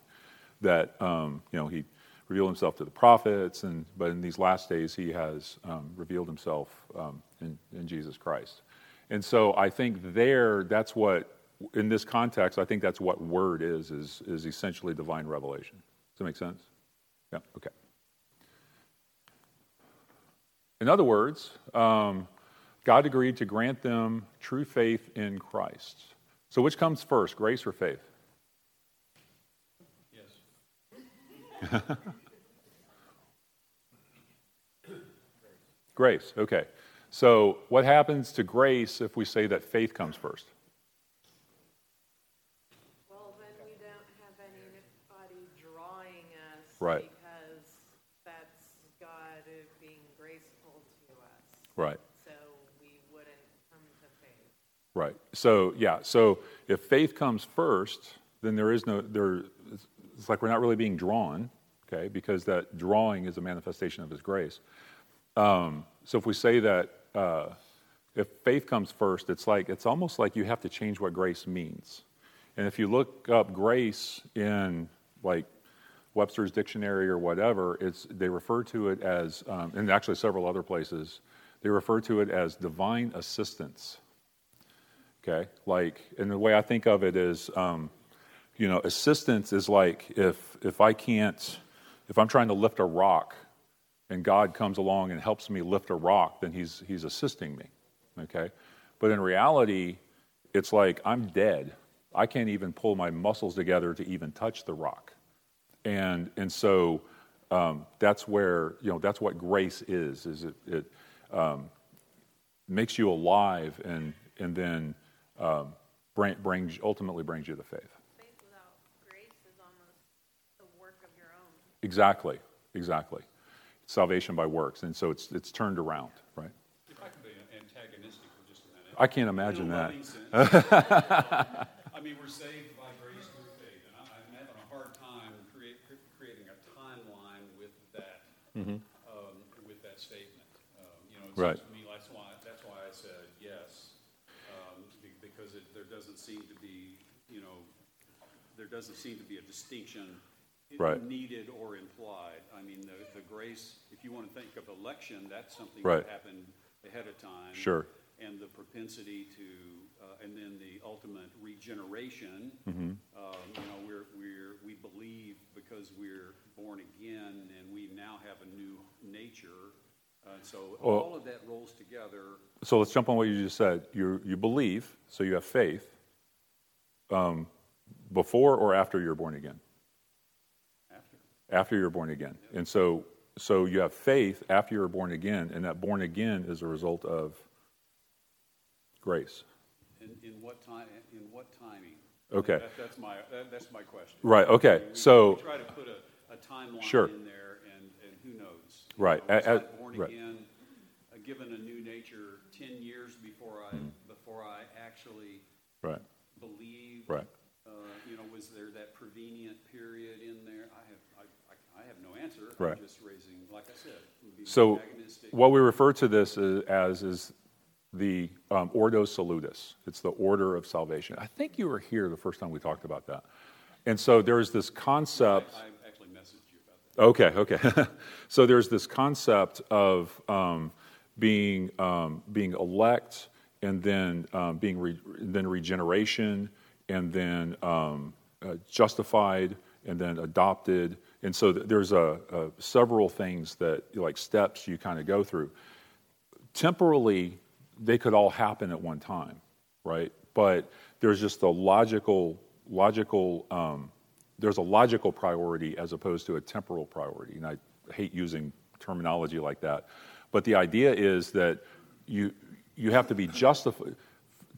that um, you know He revealed himself to the prophets, and but in these last days he has um, revealed himself um, in, in Jesus Christ. And so I think there, that's what in this context, I think that's what word is is is essentially divine revelation. Does that make sense? Yeah. Okay. In other words, um, God agreed to grant them true faith in Christ. So, which comes first, grace or faith? Yes. *laughs* grace, okay. So, what happens to grace if we say that faith comes first? Well, then we don't have anybody drawing us. Right. Because that's God being graceful to us. Right. So we wouldn't come to faith. Right. So, yeah, so if faith comes first, then there is no, there, it's like we're not really being drawn, okay, because that drawing is a manifestation of His grace. Um, so if we say that uh, if faith comes first, it's like, it's almost like you have to change what grace means. And if you look up grace in like Webster's dictionary or whatever, it's, they refer to it as, um, and actually several other places, they refer to it as divine assistance. Okay, like, and the way I think of it is, um, you know, assistance is like if if I can't, if I'm trying to lift a rock, and God comes along and helps me lift a rock, then He's He's assisting me. Okay, but in reality, it's like I'm dead. I can't even pull my muscles together to even touch the rock, and and so um, that's where you know that's what grace is. Is it it um, makes you alive and and then um, bring, brings ultimately brings you to faith. Faith without grace is almost the work of your own. Exactly, exactly. Salvation by works, and so it's it's turned around, right? If I could be antagonistic for just a minute. I can't imagine In a that. *laughs* I mean, we're saved by grace through faith, and I, I'm having a hard time create, creating a timeline with that, Mhm. um, with that statement. Um, you know, it Right. seems to me that's why that's why I said yes, um, be- because it, there doesn't seem to be, you know, there doesn't seem to be a distinction Right. needed or implied. I mean, the, the grace, if you want to think of election, that's something Right. that happened ahead of time. Sure. And the propensity to, uh, and then the ultimate regeneration. Mhm. Um, you know, we're, we're, we believe because we're born again and we now have a new nature. Uh, so Well- all of that rolls together. So let's jump on what you just said. You you believe, so you have faith. Um, before or after you're born again? After. After you're born again, and so so you have faith after you're born again, and that born again is a result of grace. In, in what time, in what timing? Okay. That, that's my, that, that's my question. Right, okay, We- we- so- We try to put a, a timeline Sure. in there and, and who knows? You Right, was I born right. again, uh, given a new nature ten years before I, before I actually. Right. believed? Right. Uh, you know, was there that prevenient period in there? I have, I, I, have no answer. Right. I'm just raising, like I said, So, what we refer to this as, as is the um, Ordo Salutis. It's the order of salvation. I think you were here the first time we talked about that. And so there's this concept. I actually messaged you about that. Okay, okay. *laughs* so there's this concept of um, being um, being elect, and then um, being re- then regeneration, and then um, uh, justified, and then adopted. And so th- there's a, a several things that like steps you kind of go through. Temporally, they could all happen at one time, right? But there's just a logical logical. There's a logical priority as opposed to a temporal priority. And I hate using terminology like that. But the idea is that you, you have to be justified.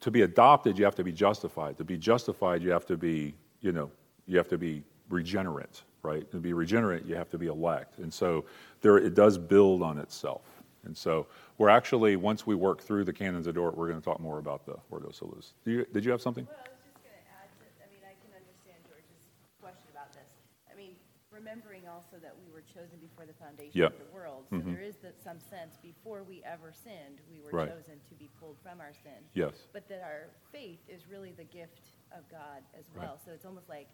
To be adopted, you have to be justified. To be justified, you have to be, you know, you have to be regenerate, right? To be regenerate, you have to be elect. And so there, it does build on itself. And so we're actually, once we work through the canons of Dort, we're going to talk more about the Ordo Salus. Did you, did you have something? Well, I was just going to add to, I mean, I can understand George's question about this. I mean, remembering also that we were chosen before the foundation of the world. So Mhm. there is that some sense before we ever sinned, we were Right. chosen to be pulled from our sin. Yes. But that our faith is really the gift of God as Right. well. So it's almost like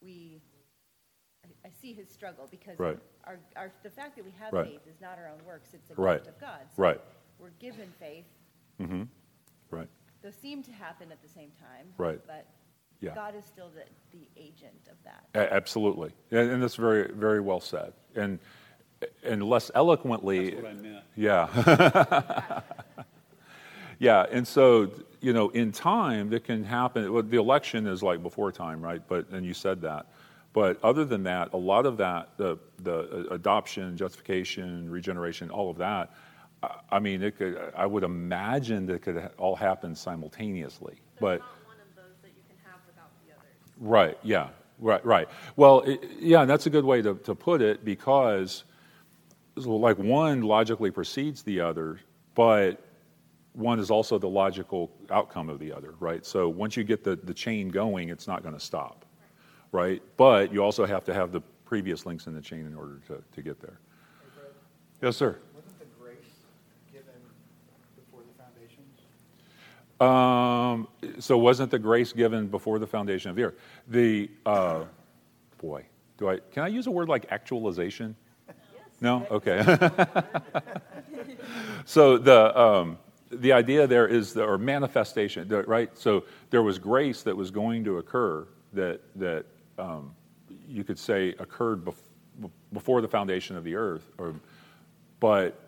we, I, I see his struggle because Right. our, our, the fact that we have faith is not our own works, it's a gift of God. So Right. We're given faith. Mm-hmm. Right. Those seem to happen at the same time. Right. But Yeah. God is still the, the agent of that. A- Absolutely, and, and that's very, very well said. And and less eloquently, That's what I meant. yeah, *laughs* yeah. And so you know, in time, that can happen. Well, the election is like before time, right? But and you said that. But other than that, a lot of that, the the uh, adoption, justification, regeneration, all of that. I- I mean, it could. I would imagine that it could all happen simultaneously. But Not one of those that you can have without the others. Right, yeah, right, right. Well, it, yeah, that's a good way to, to put it because, like, one logically precedes the other, but one is also the logical outcome of the other, right? So once you get the, the chain going, it's not going to stop, right? But you also have to have the previous links in the chain in order to, to get there. Yes, sir. Wasn't the grace given before the foundations? Um, so wasn't the grace given before the foundation of the earth? The uh, boy, do I can I use a word like actualization? No, okay. *laughs* so the um, the idea there is the or manifestation, right? So there was grace that was going to occur that that um, you could say occurred bef- before the foundation of the earth, or but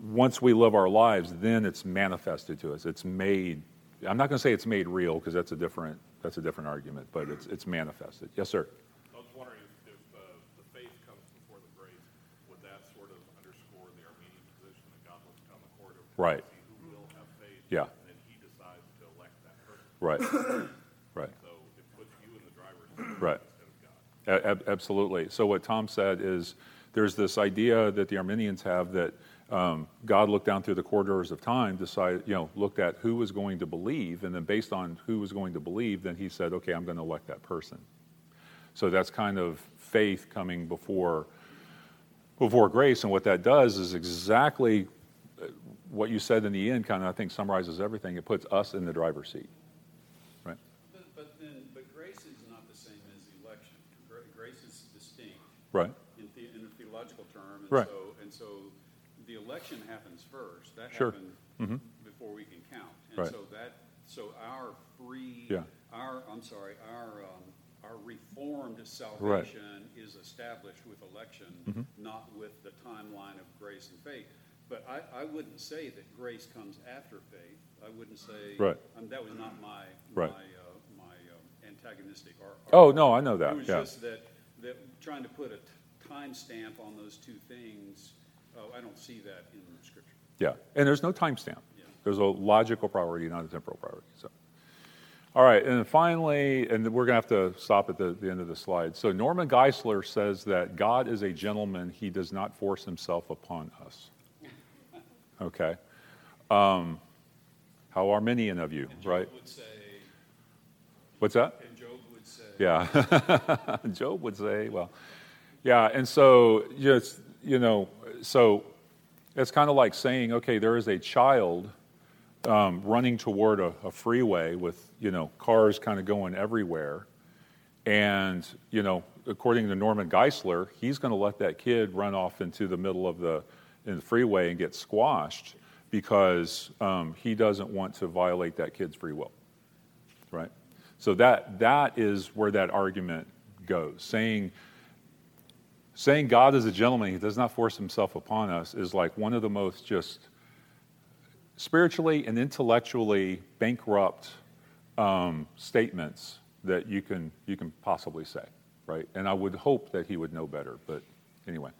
once we live our lives, then it's manifested to us. It's made. I'm not going to say it's made real because that's a different that's a different argument, but it's it's manifested. Yes, sir. I was wondering if, if uh, the faith comes before the grace, would that sort of underscore the Arminian position that God looks down the corridor of Right. who will have faith, Yeah. and then He decides to elect that person. Right. *coughs* right. So it puts you in the driver's seat Right. instead of God. A- ab- absolutely. So what Tom said is there's this idea that the Arminians have that um, God looked down through the corridors of time, decided, you know, looked at who was going to believe, and then based on who was going to believe, then he said, okay, I'm going to elect that person. So that's kind of faith coming before before grace, and what that does is exactly uh, what you said in the end. Kind of, I think, summarizes everything. It puts us in the driver's seat, right? But, but then, but grace is not the same as election. Grace is distinct. Right. In, the, in a theological term. And Right. So, and so the election happens first. That Sure. happened Mhm. before we can count. And Right. so that, so our free, Yeah. our, I'm sorry, our, um, our reformed salvation is established with election, Mhm. not with the timeline of grace and faith. But I, I wouldn't say that grace comes after faith. I wouldn't say. Right. Um, that was not my, Right. my, uh, my um, antagonistic ar- Oh, no, I know that, It was yeah. just that, that trying to put a t- timestamp on those two things, oh, I don't see that in the Scripture. Yeah, and there's no timestamp. Yeah. There's a logical priority, not a temporal priority. So, all right, and then finally, and we're going to have to stop at the, the end of the slide. So Norman Geisler says that God is a gentleman; he does not force himself upon us. *laughs* Okay, um, how Arminian of you, right? Would say, What's that? and Job would say. Yeah, *laughs* Job would say, well, Yeah, and so just you know, so it's kind of like saying, okay, there is a child um, running toward a, a freeway with you know cars kind of going everywhere, and you know, according to Norman Geisler, he's going to let that kid run off into the middle of the in the freeway and get squashed because um, he doesn't want to violate that kid's free will, right? So that that is where that argument goes, saying saying God is a gentleman, he does not force himself upon us, is like one of the most just spiritually and intellectually bankrupt um, statements that you can, you can possibly say, right? And I would hope that he would know better, but anyway.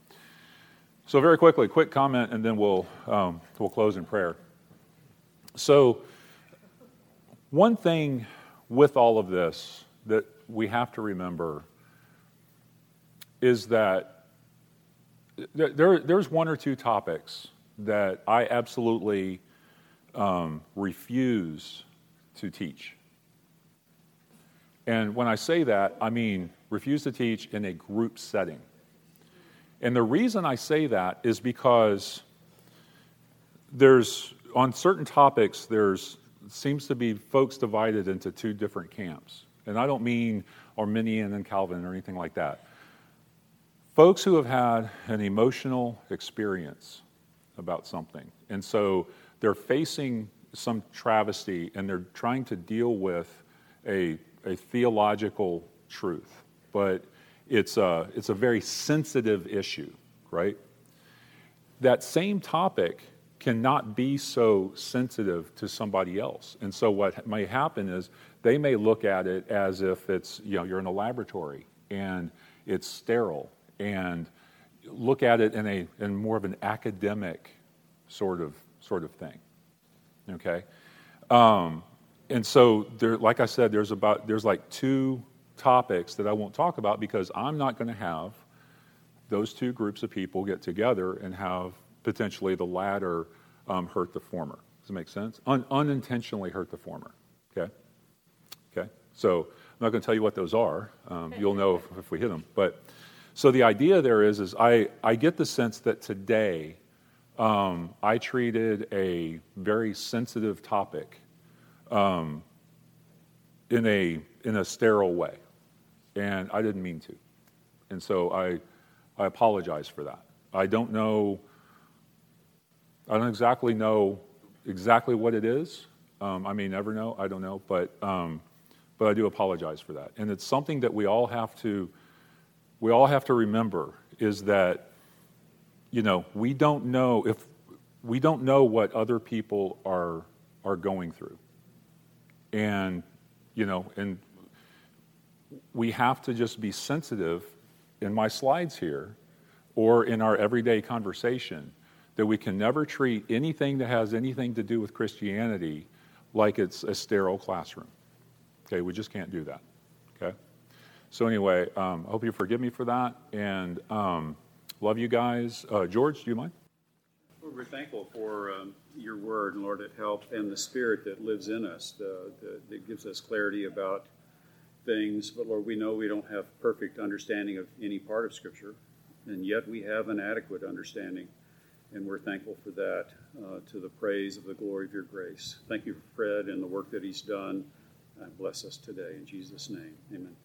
So, very quickly, quick comment, and then we'll, um, we'll close in prayer. So, one thing with all of this that we have to remember is that there, there's one or two topics that I absolutely um, refuse to teach. And when I say that, I mean refuse to teach in a group setting. And the reason I say that is because there's, on certain topics, there's seems to be folks divided into two different camps. And I don't mean Arminian and Calvin or anything like that. Folks who have had an emotional experience about something. And so they're facing some travesty and they're trying to deal with a, a theological truth. But it's a, it's a very sensitive issue, right? That same topic cannot be so sensitive to somebody else. And so what may happen is they may look at it as if it's, you know, you're in a laboratory and it's sterile and look at it in a in more of an academic sort of sort of thing. Okay, um, and so there, like I said, there's about there's like two topics that I won't talk about because I'm not going to have those two groups of people get together and have potentially the latter um, hurt the former. Does it make sense? Un- unintentionally hurt the former. Okay. Okay. So I'm not going to tell you what those are. Um, you'll know if, if we hit them, but. So the idea there is, is I, I get the sense that today um, I treated a very sensitive topic um, in a in a sterile way, and I didn't mean to, and so I I apologize for that. I don't know. I don't exactly know exactly what it is. Um, I may never know. I don't know, but um, but I do apologize for that, and it's something that we all have to we all have to remember is that, you know, we don't know if we don't know what other people are are going through. And, you know, and we have to just be sensitive in my slides here or in our everyday conversation that we can never treat anything that has anything to do with Christianity like it's a sterile classroom. Okay, we just can't do that. So, anyway, um, I hope you forgive me for that and um, love you guys. Uh, George, do you mind? We're thankful for um, your word, Lord, it helps, and the spirit that lives in us the, the, that gives us clarity about things. But, Lord, we know we don't have perfect understanding of any part of Scripture, and yet we have an adequate understanding. And we're thankful for that uh, to the praise of the glory of your grace. Thank you Fred and the work that he's done. Uh, bless us today. In Jesus' name, amen.